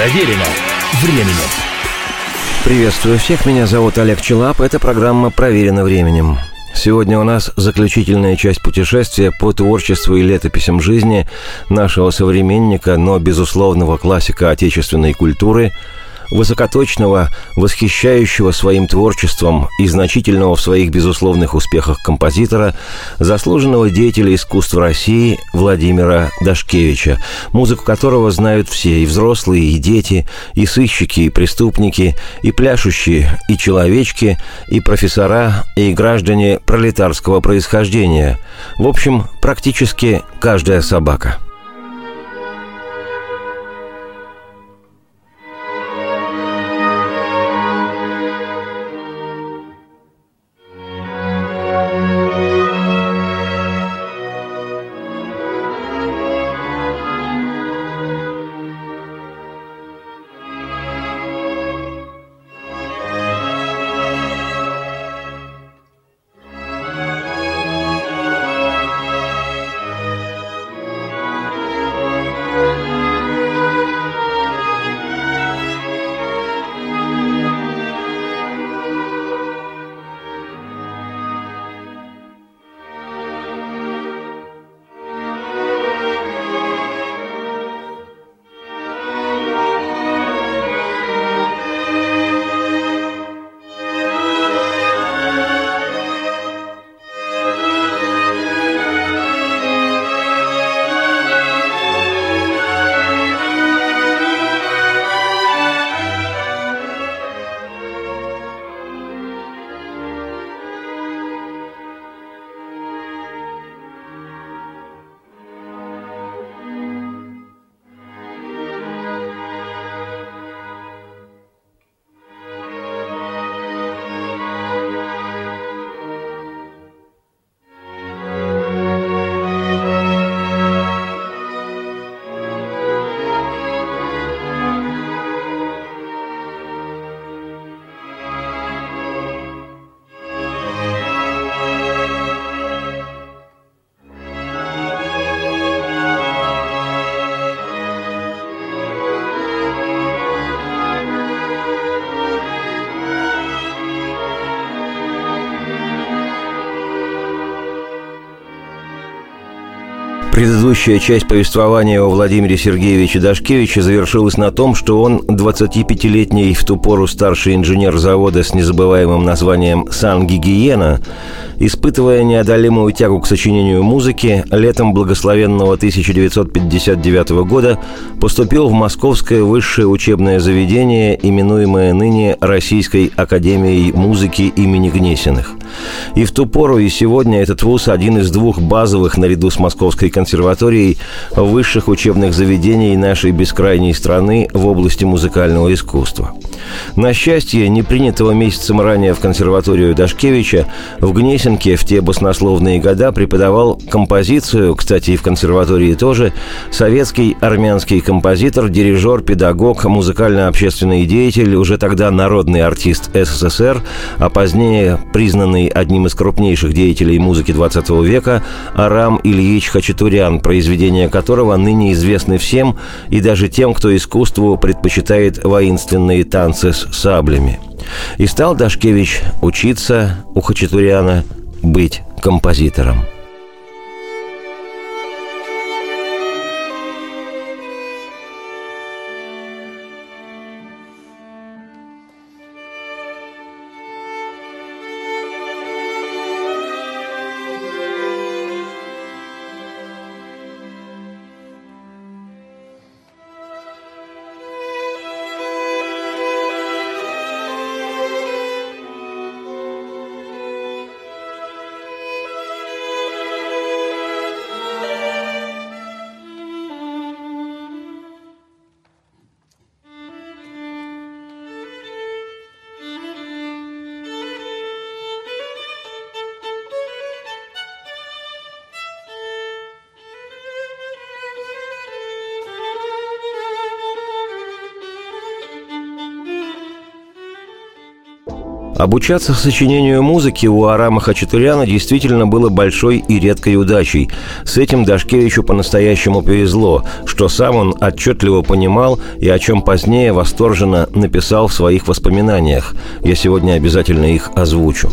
Проверено временем. Приветствую всех, меня зовут Олег Челап, это программа «Проверено временем». Сегодня у нас заключительная часть путешествия по творчеству и летописям жизни нашего современника, но безусловного классика отечественной культуры – высокоточного, восхищающего своим творчеством и значительного в своих безусловных успехах композитора, заслуженного деятеля искусства России Владимира Дашкевича, музыку которого знают все, и взрослые, и дети, и сыщики, и преступники, и пляшущие, и человечки, и профессора, и граждане пролетарского происхождения. В общем, практически каждая собака – Предыдущая часть повествования о Владимире Сергеевиче Дашкевиче завершилась на том, что он 25-летний в ту пору старший инженер завода с незабываемым названием «Сан-Гигиена», испытывая неодолимую тягу к сочинению музыки, летом благословенного 1959 года поступил в Московское высшее учебное заведение, именуемое ныне Российской академией музыки имени Гнесиных. И в ту пору, и сегодня этот вуз один из двух базовых наряду с Московской консерваторией высших учебных заведений нашей бескрайней страны в области музыкального искусства. На счастье, не принятого месяцем ранее в консерваторию Дашкевича, в Гнесинке в те баснословные года преподавал композицию, кстати, и в консерватории тоже, советский армянский композитор, дирижер, педагог, музыкально-общественный деятель, уже тогда народный артист СССР, а позднее признанный одним из крупнейших деятелей музыки 20 века Арам Ильич Хачатурян, произведения которого ныне известны всем и даже тем, кто искусству предпочитает воинственные танцы с саблями. И стал Дашкевич учиться у Хачатуряна быть композитором – Обучаться сочинению музыки у Арама Хачатуряна действительно было большой и редкой удачей. С этим Дашкевичу по-настоящему повезло, что сам он отчетливо понимал и о чем позднее восторженно написал в своих воспоминаниях. Я сегодня обязательно их озвучу.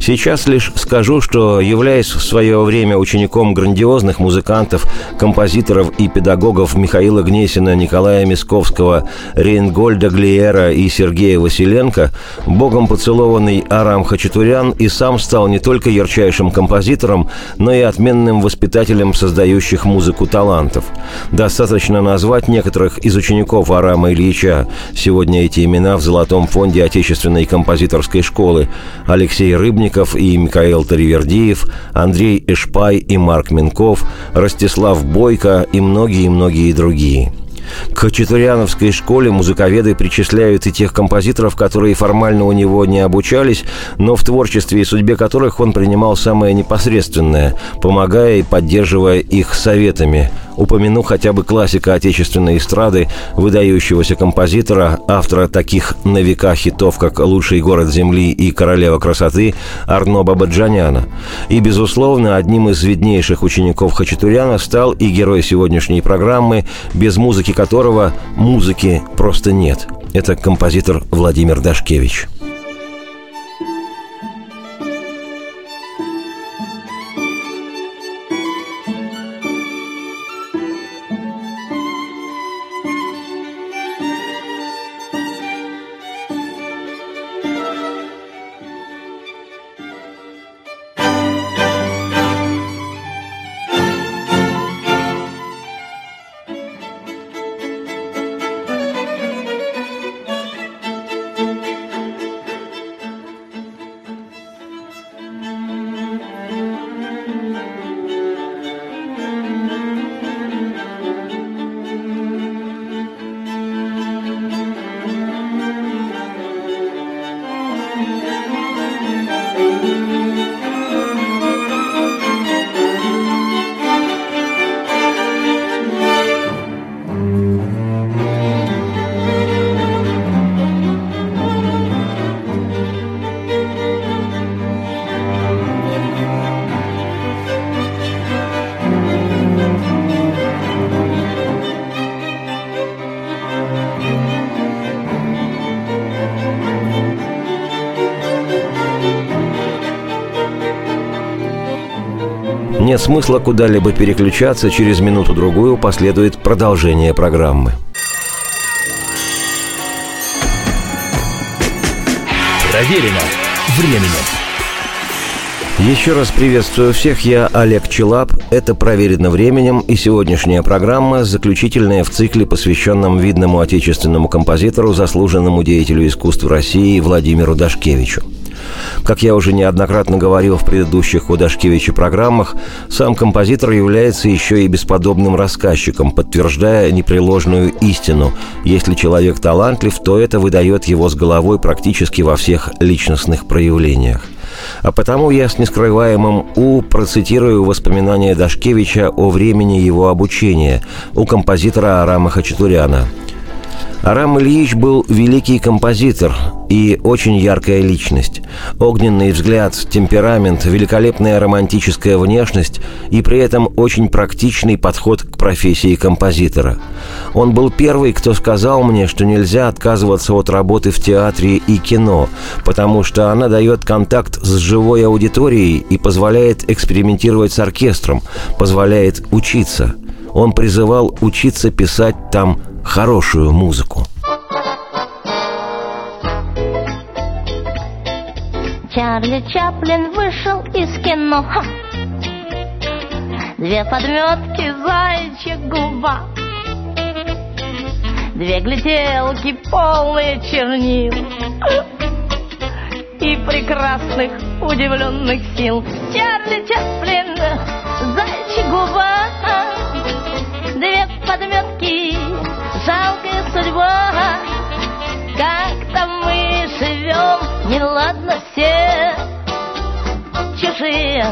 Сейчас лишь скажу, что, являясь в свое время учеником грандиозных музыкантов, композиторов и педагогов Михаила Гнесина, Николая Мисковского, Рейнгольда Глиера и Сергея Василенко, богом поцелованный Арам Хачатурян и сам стал не только ярчайшим композитором, но и отменным воспитателем создающих музыку талантов. Достаточно назвать некоторых из учеников Арама Ильича. Сегодня эти имена в золотом фонде Отечественной композиторской школы. Алексей Рыбников и Михаил Таривердиев, Андрей Эшпай и Марк Минков, Ростислав Бойко и многие-многие другие – к Хачатуряновской школе музыковеды причисляют и тех композиторов, которые формально у него не обучались, но в творчестве и судьбе которых он принимал самое непосредственное, помогая и поддерживая их советами. Упомяну хотя бы классика отечественной эстрады, выдающегося композитора, автора таких на века хитов, как «Лучший город земли» и «Королева красоты» Арно Бабаджаняна. И, безусловно, одним из виднейших учеников Хачатуряна стал и герой сегодняшней программы, без музыки которого музыки просто нет. Это композитор Владимир Дашкевич. Нет смысла куда-либо переключаться, через минуту-другую последует продолжение программы. Проверено временем. Еще раз приветствую всех, я Олег Челап, это «Проверено временем» и сегодняшняя программа, заключительная в цикле, посвященном видному отечественному композитору, заслуженному деятелю искусств России Владимиру Дашкевичу. Как я уже неоднократно говорил в предыдущих у Дашкевича программах, сам композитор является еще и бесподобным рассказчиком, подтверждая непреложную истину. Если человек талантлив, то это выдает его с головой практически во всех личностных проявлениях. А потому я с нескрываемым «у» процитирую воспоминания Дашкевича о времени его обучения у композитора Арама Хачатуряна – Арам Ильич был великий композитор и очень яркая личность. Огненный взгляд, темперамент, великолепная романтическая внешность и при этом очень практичный подход к профессии композитора. Он был первый, кто сказал мне, что нельзя отказываться от работы в театре и кино, потому что она дает контакт с живой аудиторией и позволяет экспериментировать с оркестром, позволяет учиться. Он призывал учиться писать там хорошую музыку. Чарли Чаплин вышел из кино. Ха! Две подметки, зайчья губа. Две гляделки, полные чернил. И прекрасных, удивленных сил. Чарли Чаплин, зайчья губа. Две подметки, жалкая судьба, как-то мы живем, неладно все. Чужие,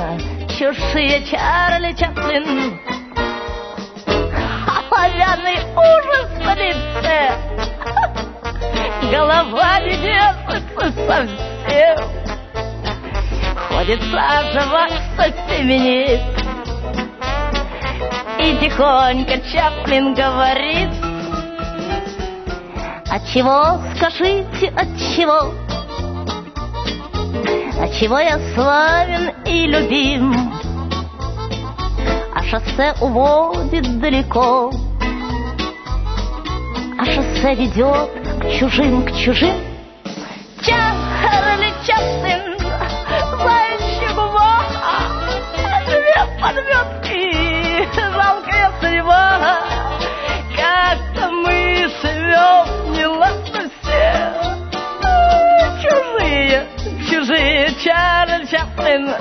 чужие Чарли Чаплин, Оловянный ужас в лице, голова не держится совсем. Ходит саживаться семенит И тихонько Чаплин говорит От чего, скажите, от чего? От чего я славен и любим? А шоссе уводит далеко А шоссе ведет к чужим, к чужим Чарли мы живем неладно все Чужие, чужие, Чарли Чаплин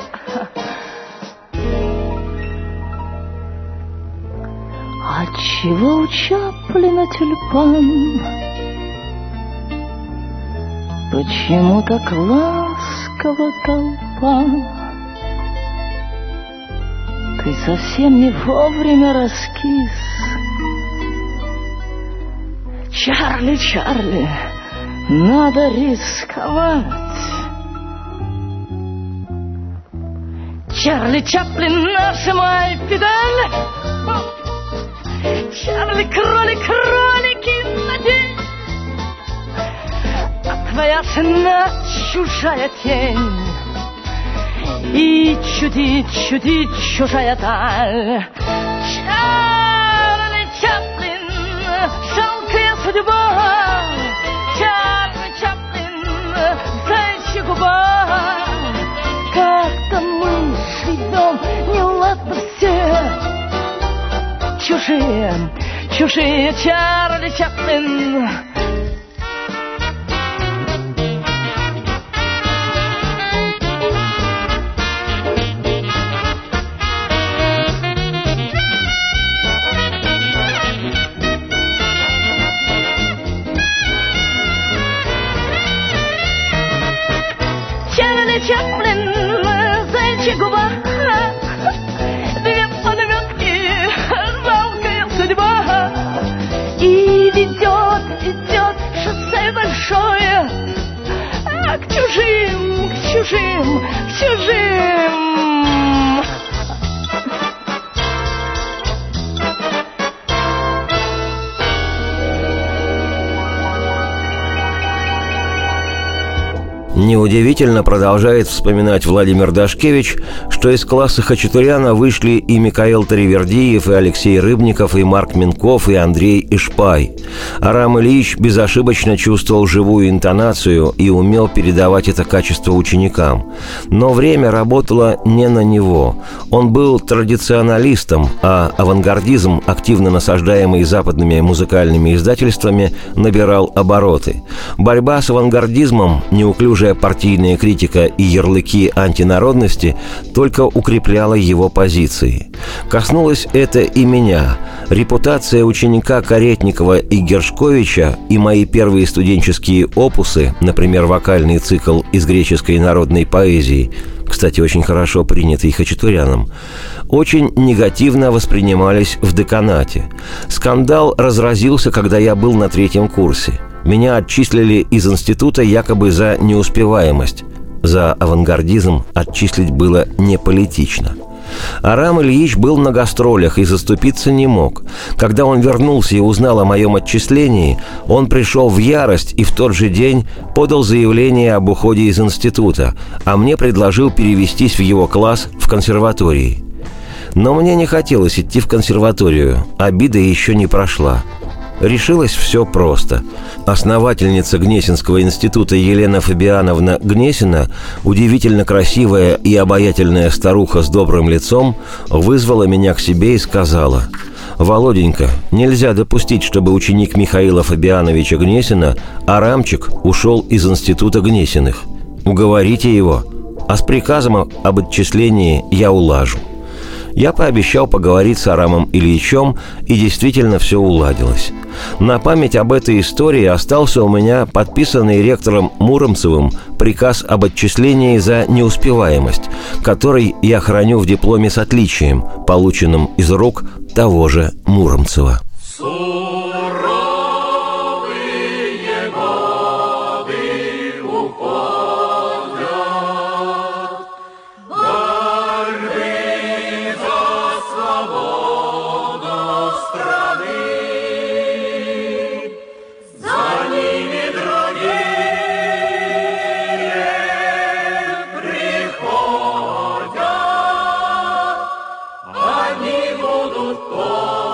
Отчего у Чаплина тюльпан? Почему так ласково толпа? Ты совсем не вовремя раскис. Чарли, Чарли, надо рисковать. Чарли Чаплин, нажимай педаль. Чарли, кролик, кролики на день. А твоя жена чужая тень. И чудит, чудит чужая даль. Чарли Чаплин, жалкая судьба. Чарли Чаплин, зайчья губа. Как-то мы живем, неладно все чужие, чужие Чарли Чаплин. Чужим, к чужим, к чужим. Неудивительно продолжает вспоминать Владимир Дашкевич, что из класса Хачатуряна вышли и Михаил Таривердиев, и Алексей Рыбников, и Марк Минков, и Андрей Ишпай. Арам Ильич безошибочно чувствовал живую интонацию и умел передавать это качество ученикам. Но время работало не на него. Он был традиционалистом, а авангардизм, активно насаждаемый западными музыкальными издательствами, набирал обороты. Борьба с авангардизмом, неуклюжая партийная критика и ярлыки антинародности только укрепляла его позиции. Коснулось это и меня. Репутация ученика Каретникова и Гершковича и мои первые студенческие опусы, например, вокальный цикл из греческой народной поэзии, кстати, очень хорошо принятый Хачатуряном, очень негативно воспринимались в деканате. Скандал разразился, когда я был на третьем курсе. Меня отчислили из института якобы за неуспеваемость. За авангардизм отчислить было не политично. Арам Ильич был на гастролях и заступиться не мог. Когда он вернулся и узнал о моем отчислении, он пришел в ярость и в тот же день подал заявление об уходе из института, а мне предложил перевестись в его класс в консерватории. Но мне не хотелось идти в консерваторию, обида еще не прошла. Решилось все просто. Основательница Гнесинского института Елена Фабиановна Гнесина, удивительно красивая и обаятельная старуха с добрым лицом, вызвала меня к себе и сказала «Володенька, нельзя допустить, чтобы ученик Михаила Фабиановича Гнесина, Арамчик, ушел из института Гнесиных. Уговорите его, а с приказом об отчислении я улажу». Я пообещал поговорить с Арамом Ильичем, и действительно все уладилось. На память об этой истории остался у меня подписанный ректором Муромцевым приказ об отчислении за неуспеваемость, который я храню в дипломе с отличием, полученном из рук того же Муромцева. todos.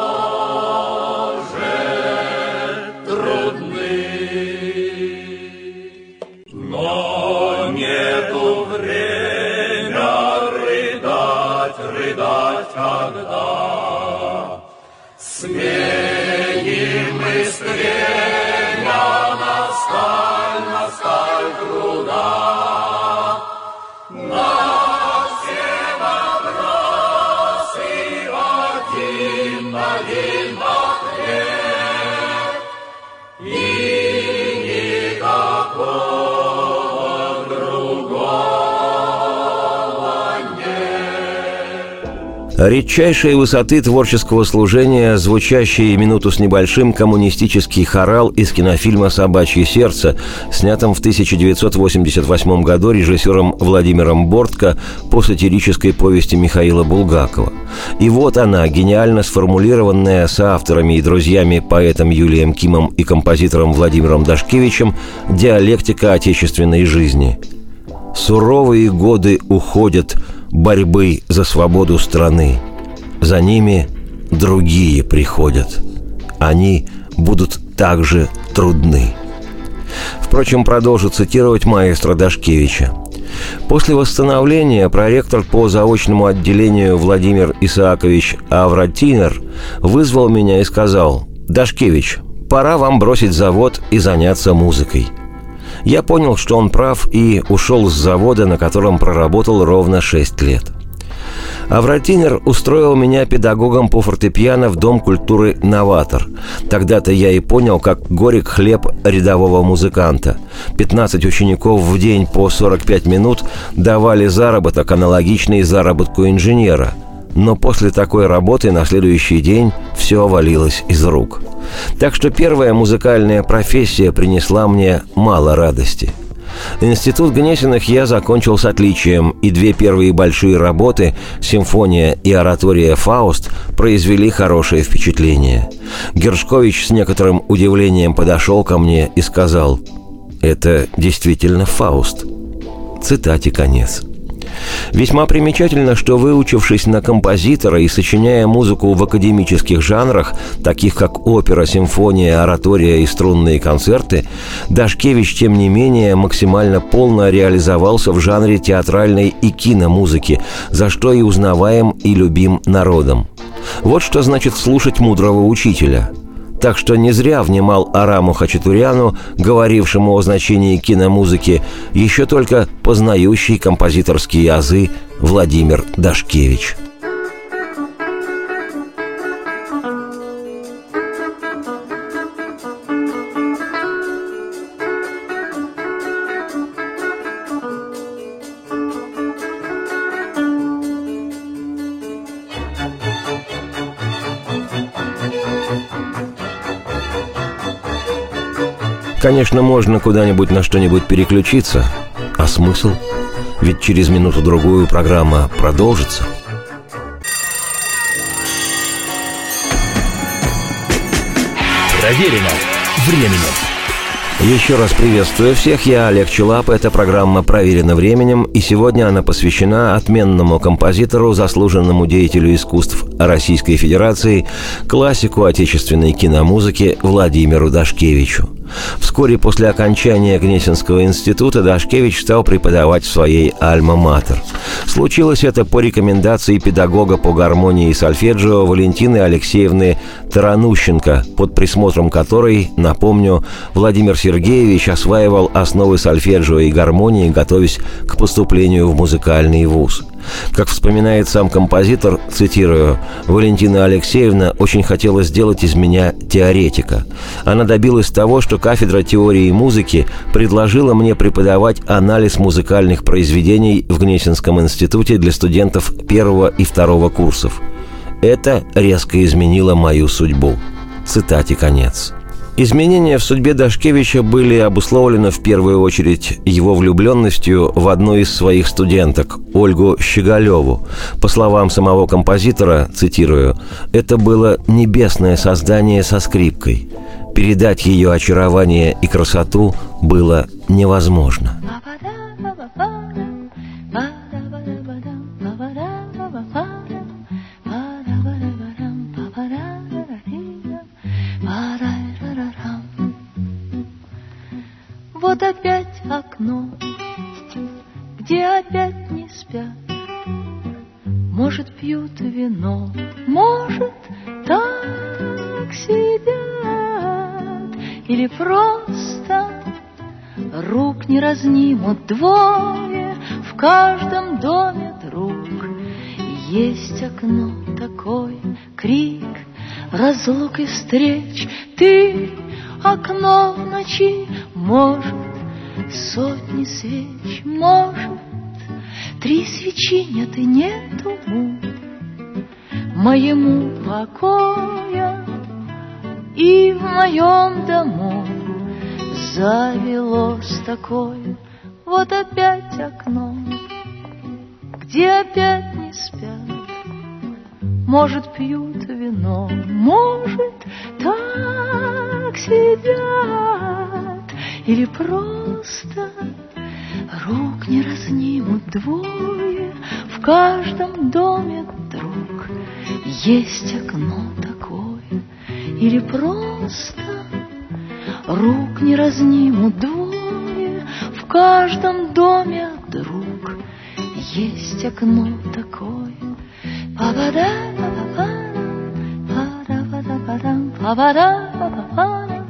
Редчайшие высоты творческого служения, звучащий минуту с небольшим коммунистический хорал из кинофильма «Собачье сердце», снятом в 1988 году режиссером Владимиром Бортко по сатирической повести Михаила Булгакова. И вот она, гениально сформулированная соавторами и друзьями поэтом Юлием Кимом и композитором Владимиром Дашкевичем «Диалектика отечественной жизни». Суровые годы уходят – борьбы за свободу страны. За ними другие приходят. Они будут также трудны. Впрочем, продолжу цитировать маэстро Дашкевича. После восстановления проректор по заочному отделению Владимир Исаакович Авратинер вызвал меня и сказал «Дашкевич, пора вам бросить завод и заняться музыкой». Я понял, что он прав и ушел с завода, на котором проработал ровно 6 лет. Авратинер устроил меня педагогом по фортепиано в Дом культуры «Новатор». Тогда-то я и понял, как горек хлеб рядового музыканта. 15 учеников в день по 45 минут давали заработок, аналогичный заработку инженера. Но после такой работы на следующий день все валилось из рук – так что первая музыкальная профессия принесла мне мало радости. Институт Гнесиных я закончил с отличием, и две первые большие работы «Симфония» и «Оратория Фауст» произвели хорошее впечатление. Гершкович с некоторым удивлением подошел ко мне и сказал «Это действительно Фауст». Цитате конец. Весьма примечательно, что выучившись на композитора и сочиняя музыку в академических жанрах, таких как опера, симфония, оратория и струнные концерты, Дашкевич, тем не менее, максимально полно реализовался в жанре театральной и киномузыки, за что и узнаваем и любим народом. Вот что значит слушать мудрого учителя – так что не зря внимал Араму Хачатуряну, говорившему о значении киномузыки, еще только познающий композиторские азы Владимир Дашкевич. Конечно, можно куда-нибудь на что-нибудь переключиться. А смысл? Ведь через минуту-другую программа продолжится. Проверено временем. Еще раз приветствую всех, я Олег Челап, эта программа «Проверена временем», и сегодня она посвящена отменному композитору, заслуженному деятелю искусств Российской Федерации, классику отечественной киномузыки Владимиру Дашкевичу. Вскоре после окончания Гнесинского института Дашкевич стал преподавать в своей «Альма-Матер». Случилось это по рекомендации педагога по гармонии и сольфеджио Валентины Алексеевны Таранущенко, под присмотром которой, напомню, Владимир Сергеевич осваивал основы сольфеджио и гармонии, готовясь к поступлению в музыкальный вуз – как вспоминает сам композитор, цитирую, «Валентина Алексеевна очень хотела сделать из меня теоретика. Она добилась того, что кафедра теории музыки предложила мне преподавать анализ музыкальных произведений в Гнесинском институте для студентов первого и второго курсов. Это резко изменило мою судьбу». Цитате конец. Изменения в судьбе Дашкевича были обусловлены в первую очередь его влюбленностью в одну из своих студенток, Ольгу Щеголеву. По словам самого композитора, цитирую, «это было небесное создание со скрипкой. Передать ее очарование и красоту было невозможно». Вот опять окно, где опять не спят. Может, пьют вино, может, так сидят, Или просто рук не разнимут двое, В каждом доме друг. Есть окно такой, крик разлук и встреч. Ты окно в ночи, может, сотни свеч, может, три свечи нет и нету моему покоя и в моем дому завелось такое вот опять окно, где опять не спят, может пьют вино, может так сидят или просто рук не разнимут двое в каждом доме друг есть окно такое, или просто рук не разнимут двое, в каждом доме друг есть окно такое. Па-да-ба-да-ба-дам, па-ба-да, па-ба-ба, па-да-ба-да-ба-дам, па-ба-да, па-ба-ба,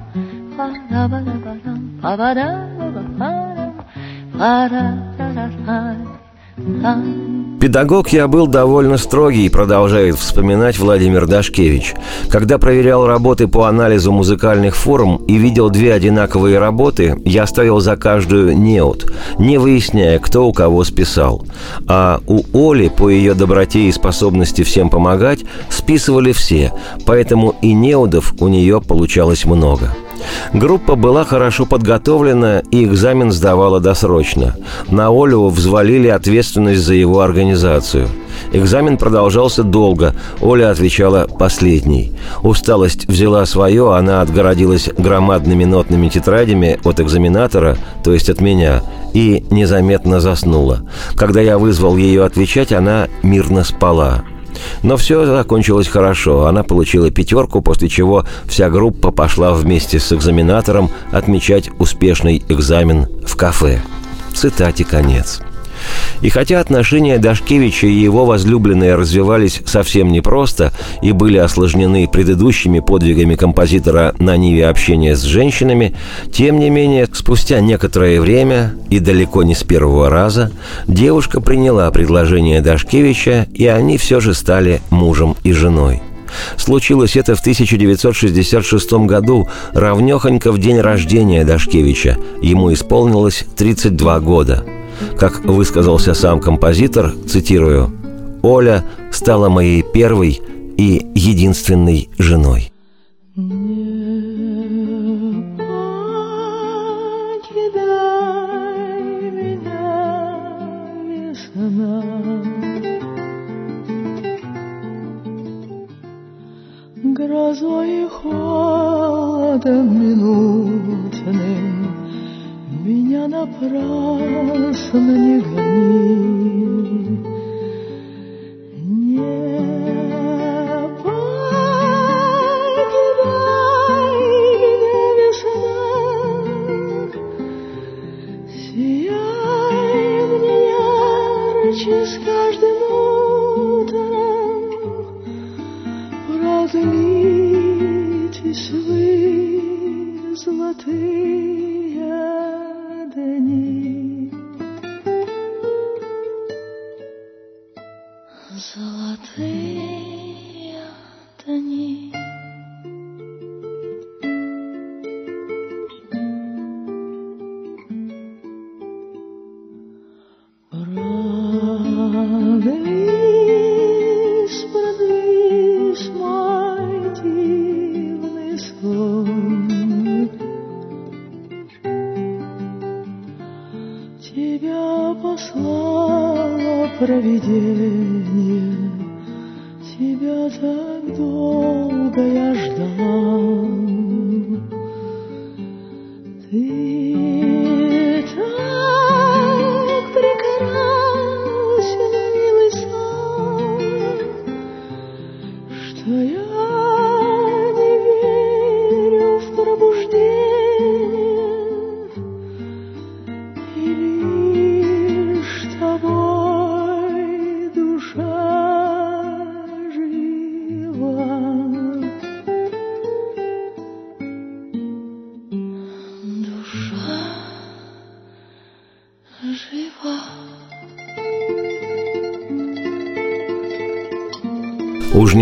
па-да-да-да-да. Педагог я был довольно строгий, продолжает вспоминать Владимир Дашкевич. Когда проверял работы по анализу музыкальных форм и видел две одинаковые работы, я ставил за каждую неот, не выясняя, кто у кого списал. А у Оли по ее доброте и способности всем помогать списывали все, поэтому и неудов у нее получалось много. Группа была хорошо подготовлена и экзамен сдавала досрочно. На Олю взвалили ответственность за его организацию. Экзамен продолжался долго. Оля отвечала последней. Усталость взяла свое, она отгородилась громадными нотными тетрадями от экзаменатора, то есть от меня, и незаметно заснула. Когда я вызвал ее отвечать, она мирно спала. Но все закончилось хорошо. Она получила пятерку, после чего вся группа пошла вместе с экзаменатором отмечать успешный экзамен в кафе. Цитате конец. И хотя отношения Дашкевича и его возлюбленные развивались совсем непросто и были осложнены предыдущими подвигами композитора на ниве общения с женщинами, тем не менее, спустя некоторое время и далеко не с первого раза, девушка приняла предложение Дашкевича, и они все же стали мужем и женой. Случилось это в 1966 году, равнехонько в день рождения Дашкевича. Ему исполнилось 32 года – как высказался сам композитор, цитирую, «Оля стала моей первой и единственной женой». Напрасно не гони. Не покидай меня, весна, сияй мне ярче с каждым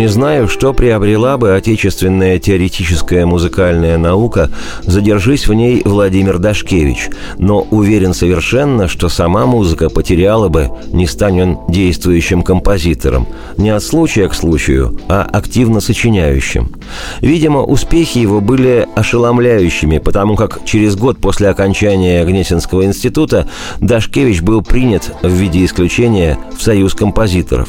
не знаю, что приобрела бы отечественная теоретическая музыкальная наука, задержись в ней Владимир Дашкевич, но уверен совершенно, что сама музыка потеряла бы, не стань он действующим композитором, не от случая к случаю, а активно сочиняющим. Видимо, успехи его были ошеломляющими, потому как через год после окончания Гнесинского института Дашкевич был принят в виде исключения в Союз композиторов.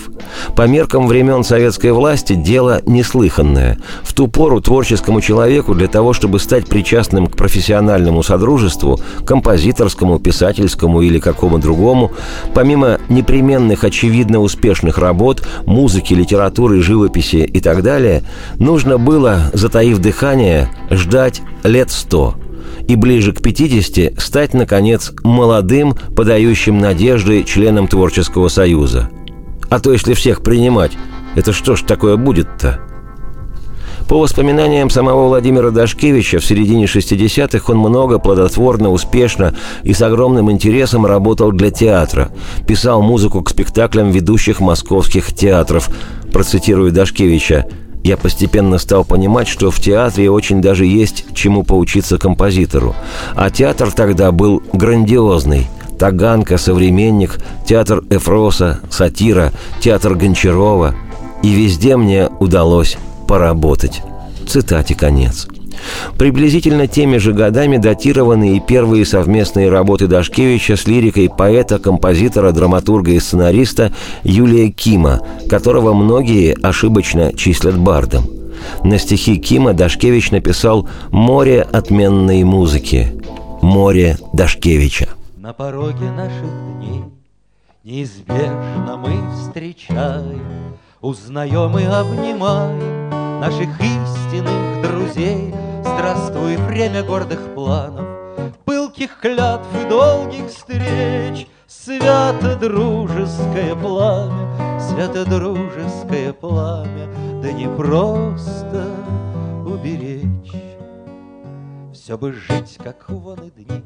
По меркам времен советской власти дело неслыханное. В ту пору творческому человеку для того, чтобы стать причастным к профессиональному содружеству, композиторскому, писательскому или какому другому, помимо непременных очевидно успешных работ, музыки, литературы, живописи и так далее, нужно было, затаив дыхание, ждать лет сто – и ближе к 50 стать, наконец, молодым, подающим надежды членом Творческого Союза. А то если всех принимать, это что ж такое будет-то? По воспоминаниям самого Владимира Дашкевича, в середине 60-х он много, плодотворно, успешно и с огромным интересом работал для театра. Писал музыку к спектаклям ведущих московских театров. Процитирую Дашкевича. Я постепенно стал понимать, что в театре очень даже есть чему поучиться композитору. А театр тогда был грандиозный – Таганка, «Современник», театр Эфроса, «Сатира», театр Гончарова. И везде мне удалось поработать. Цитате конец. Приблизительно теми же годами датированы и первые совместные работы Дашкевича с лирикой поэта, композитора, драматурга и сценариста Юлия Кима, которого многие ошибочно числят бардом. На стихи Кима Дашкевич написал «Море отменной музыки», «Море Дашкевича». На пороге наших дней Неизбежно мы встречаем, Узнаем и обнимаем Наших истинных друзей. Здравствуй, время гордых планов, Пылких клятв и долгих встреч, Свято дружеское пламя, Свято дружеское пламя, Да не просто уберечь. Все бы жить, как вон и дни,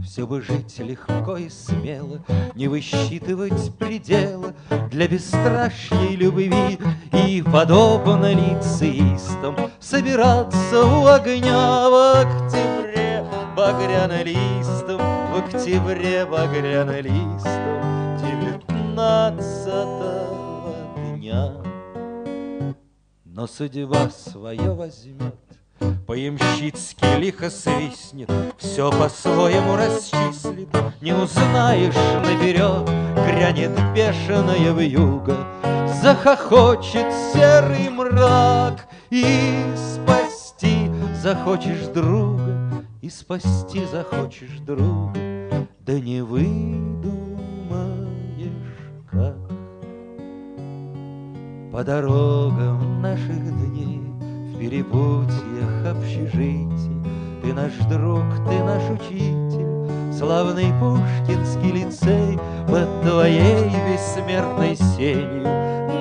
все бы жить легко и смело, Не высчитывать пределы Для бесстрашной любви И, подобно лицеистам, Собираться у огня в октябре Багряно-листом, в октябре багряно-листом Девятнадцатого дня. Но судьба свое возьмет, по-ямщицки лихо свистнет, Все по-своему расчислит, Не узнаешь наперед, Грянет бешеная вьюга, Захохочет серый мрак, И спасти захочешь друга, И спасти захочешь друга, Да не выдумаешь как. По дорогам наших дней перепутьях общежитий. Ты наш друг, ты наш учитель, Славный Пушкинский лицей Под твоей бессмертной сенью.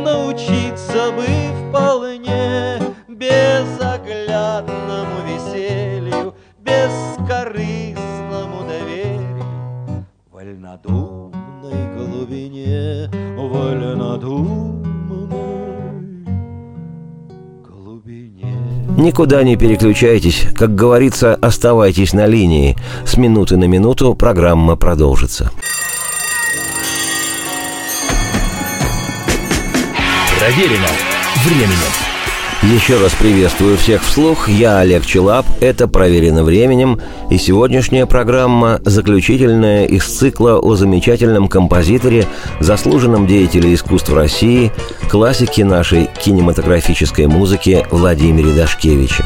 Научиться бы вполне Безоглядному веселью, Бескорыстному доверию, Вольнодумной Никуда не переключайтесь. Как говорится, оставайтесь на линии. С минуты на минуту программа продолжится. Проверено временем. Еще раз приветствую всех вслух. Я Олег Челап. Это «Проверено временем». И сегодняшняя программа заключительная из цикла о замечательном композиторе, заслуженном деятеле искусств России, классике нашей кинематографической музыки Владимире Дашкевиче.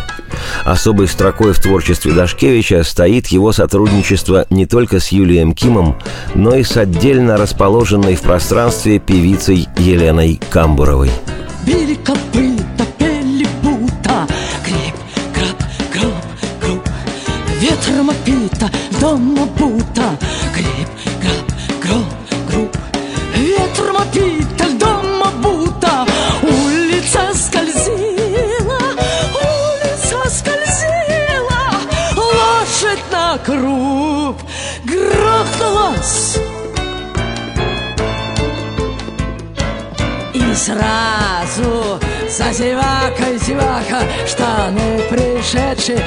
Особой строкой в творчестве Дашкевича стоит его сотрудничество не только с Юлием Кимом, но и с отдельно расположенной в пространстве певицей Еленой Камбуровой. Били копыта опита, дома бута, Гриб, граб, гроб, груб. Ветром опита, дома бута, Улица скользила, улица скользила, Лошадь на круп грохнулась. И сразу за зевакой зевака штаны пришедшие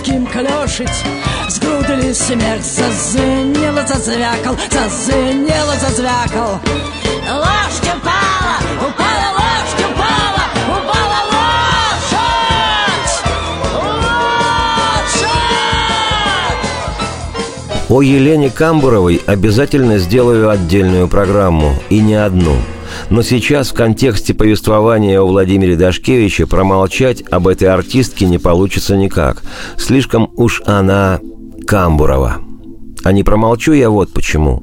Кузнецким клешить Сгрудили смерть, зазвенело, зазвякал Зазвенело, зазвякал Лошадь упала, упала лошадь, упала Упала лошадь! Лошадь! О Елене Камбуровой обязательно сделаю отдельную программу, и не одну. Но сейчас в контексте повествования о Владимире Дашкевиче промолчать об этой артистке не получится никак. Слишком уж она Камбурова. А не промолчу я вот почему.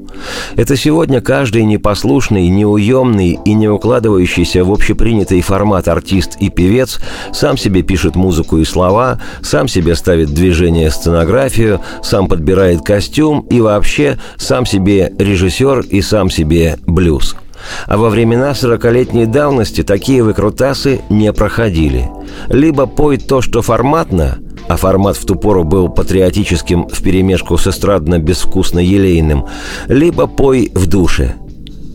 Это сегодня каждый непослушный, неуемный и не укладывающийся в общепринятый формат артист и певец сам себе пишет музыку и слова, сам себе ставит движение сценографию, сам подбирает костюм и вообще сам себе режиссер и сам себе блюз. А во времена сорокалетней давности такие выкрутасы не проходили. Либо пой то, что форматно, а формат в ту пору был патриотическим вперемешку с эстрадно-безвкусно-елейным, либо пой в душе.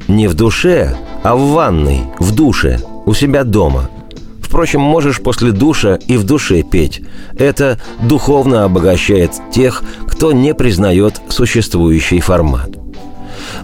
Не в душе, а в ванной, в душе, у себя дома. Впрочем, можешь после душа и в душе петь. Это духовно обогащает тех, кто не признает существующий формат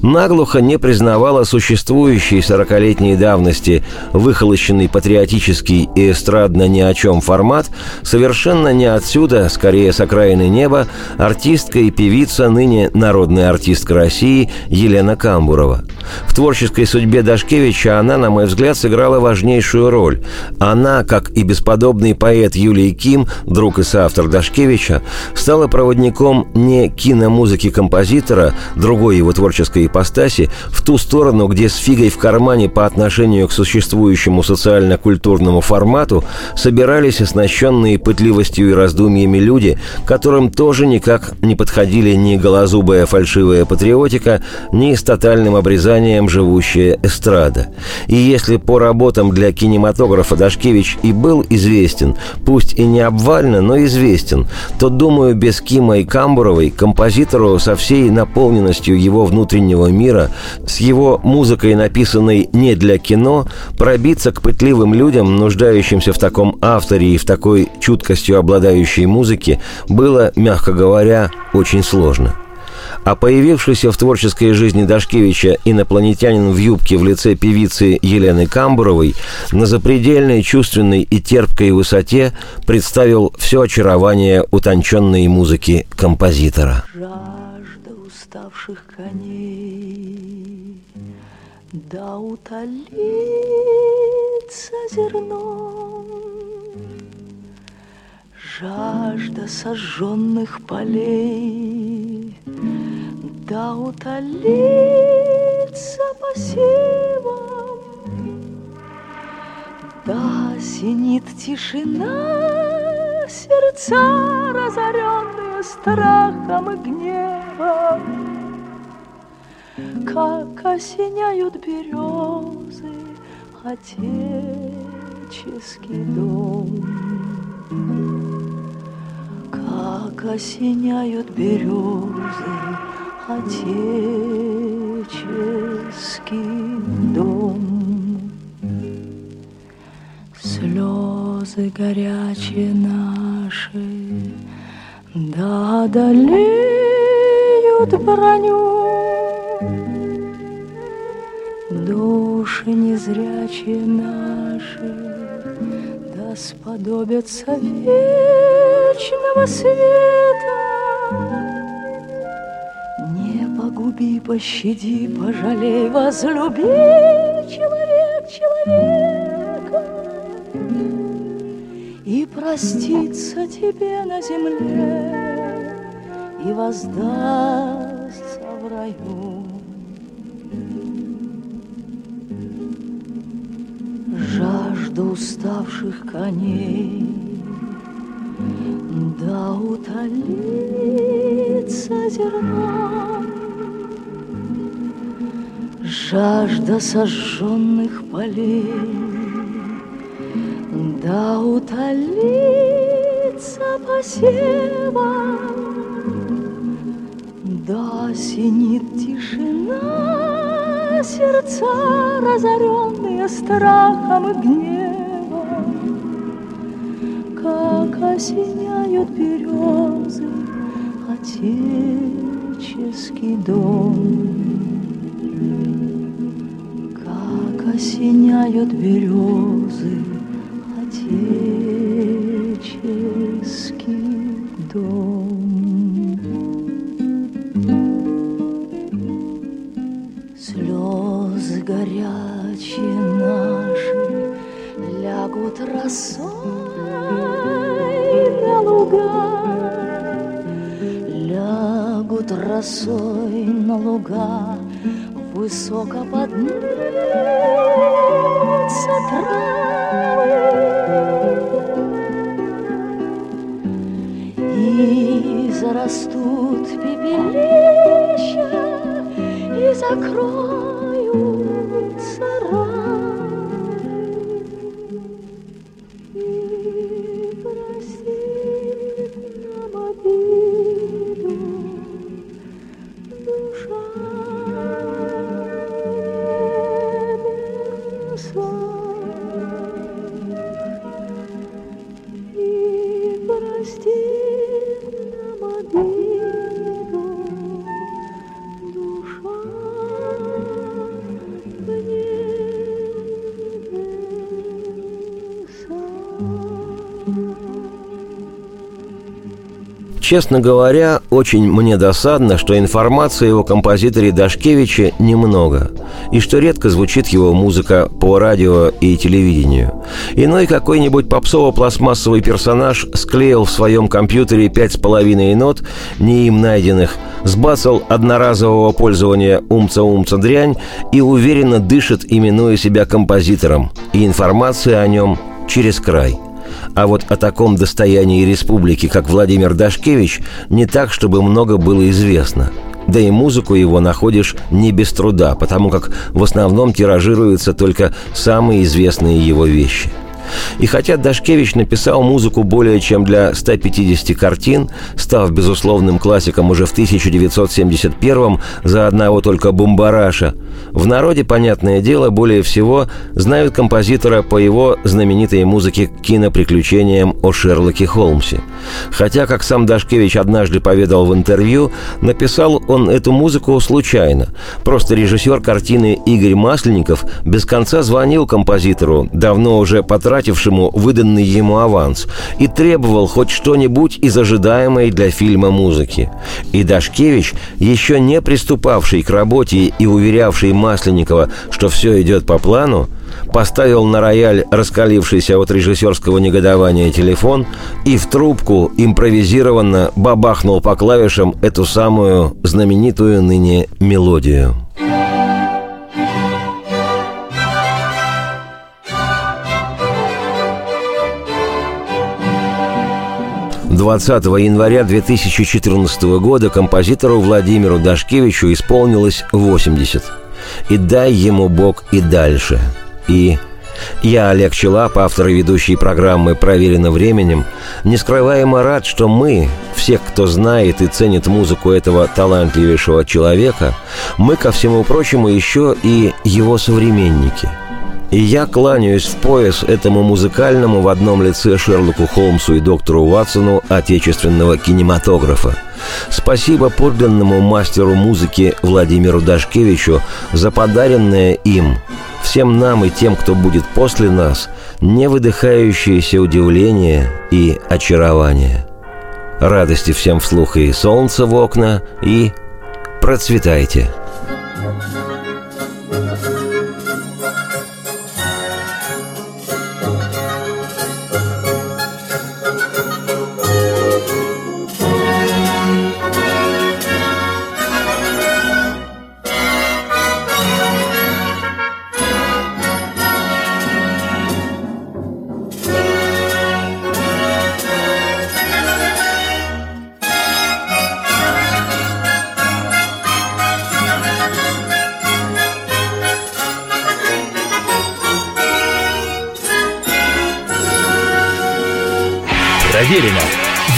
наглухо не признавала существующей сорокалетней давности выхолощенный патриотический и эстрадно ни о чем формат, совершенно не отсюда, скорее с окраины неба, артистка и певица, ныне народная артистка России Елена Камбурова. В творческой судьбе Дашкевича она, на мой взгляд, сыграла важнейшую роль. Она, как и бесподобный поэт Юлий Ким, друг и соавтор Дашкевича, стала проводником не киномузыки композитора, другой его творческой ипостаси, в ту сторону, где с фигой в кармане по отношению к существующему социально-культурному формату собирались оснащенные пытливостью и раздумьями люди, которым тоже никак не подходили ни голозубая фальшивая патриотика, ни с тотальным обрезанием живущая эстрада. И если по работам для кинематографа Дашкевич и был известен, пусть и не обвально, но известен, то, думаю, без Кима и Камбуровой композитору со всей наполненностью его внутреннего мира, с его музыкой, написанной не для кино, пробиться к пытливым людям, нуждающимся в таком авторе и в такой чуткостью обладающей музыке, было, мягко говоря, очень сложно. А появившийся в творческой жизни Дашкевича инопланетянин в юбке в лице певицы Елены Камбуровой на запредельной чувственной и терпкой высоте представил все очарование утонченной музыки композитора. Жажда уставших коней, да утолится зерном. Жажда сожженных полей, да утолится посевом, да осенит тишина сердца, разоренные страхом и гневом, как осеняют березы отеческий дом. Как осеняют березы отеческий дом. Слезы горячие наши, да одолеют броню. Души незрячие наши, да сподобятся вечного света. Не погуби, пощади, пожалей, возлюби человек человека простится тебе на земле и воздастся в раю. Жажда уставших коней, да утолится зерном. Жажда сожженных полей, когда утолится посева, Да синит тишина, Сердца, разоренные страхом и гневом, Как осеняют березы Отеческий дом. Как осеняют березы Отеческий дом. Слезы горячие наши лягут росой на луга, лягут росой на луга, высоко поднимутся Честно говоря, очень мне досадно, что информации о композиторе Дашкевиче немного, и что редко звучит его музыка по радио и телевидению. Иной какой-нибудь попсово-пластмассовый персонаж склеил в своем компьютере пять с половиной нот, не им найденных, сбацал одноразового пользования умца-умца дрянь и уверенно дышит, именуя себя композитором, и информация о нем через край – а вот о таком достоянии республики, как Владимир Дашкевич, не так, чтобы много было известно. Да и музыку его находишь не без труда, потому как в основном тиражируются только самые известные его вещи – и хотя Дашкевич написал музыку более чем для 150 картин, став безусловным классиком уже в 1971 за одного только «Бумбараша», в народе, понятное дело, более всего знают композитора по его знаменитой музыке киноприключениям о Шерлоке Холмсе. Хотя, как сам Дашкевич однажды поведал в интервью, написал он эту музыку случайно. Просто режиссер картины Игорь Масленников без конца звонил композитору, давно уже потратившему выданный ему аванс, и требовал хоть что-нибудь из ожидаемой для фильма музыки. И Дашкевич, еще не приступавший к работе и уверявший Масленникова, что все идет по плану, поставил на рояль раскалившийся от режиссерского негодования телефон и в трубку импровизированно бабахнул по клавишам эту самую знаменитую ныне мелодию. 20 января 2014 года композитору Владимиру Дашкевичу исполнилось 80. И дай ему Бог и дальше. И я, Олег Челап, автор и ведущий программы «Проверено временем», нескрываемо рад, что мы, всех, кто знает и ценит музыку этого талантливейшего человека, мы, ко всему прочему, еще и его современники – и я кланяюсь в пояс этому музыкальному в одном лице Шерлоку Холмсу и доктору Ватсону отечественного кинематографа. Спасибо подлинному мастеру музыки Владимиру Дашкевичу за подаренное им, всем нам и тем, кто будет после нас, невыдыхающееся удивление и очарование. Радости всем вслух и солнца в окна, и процветайте! Проверено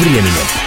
временем.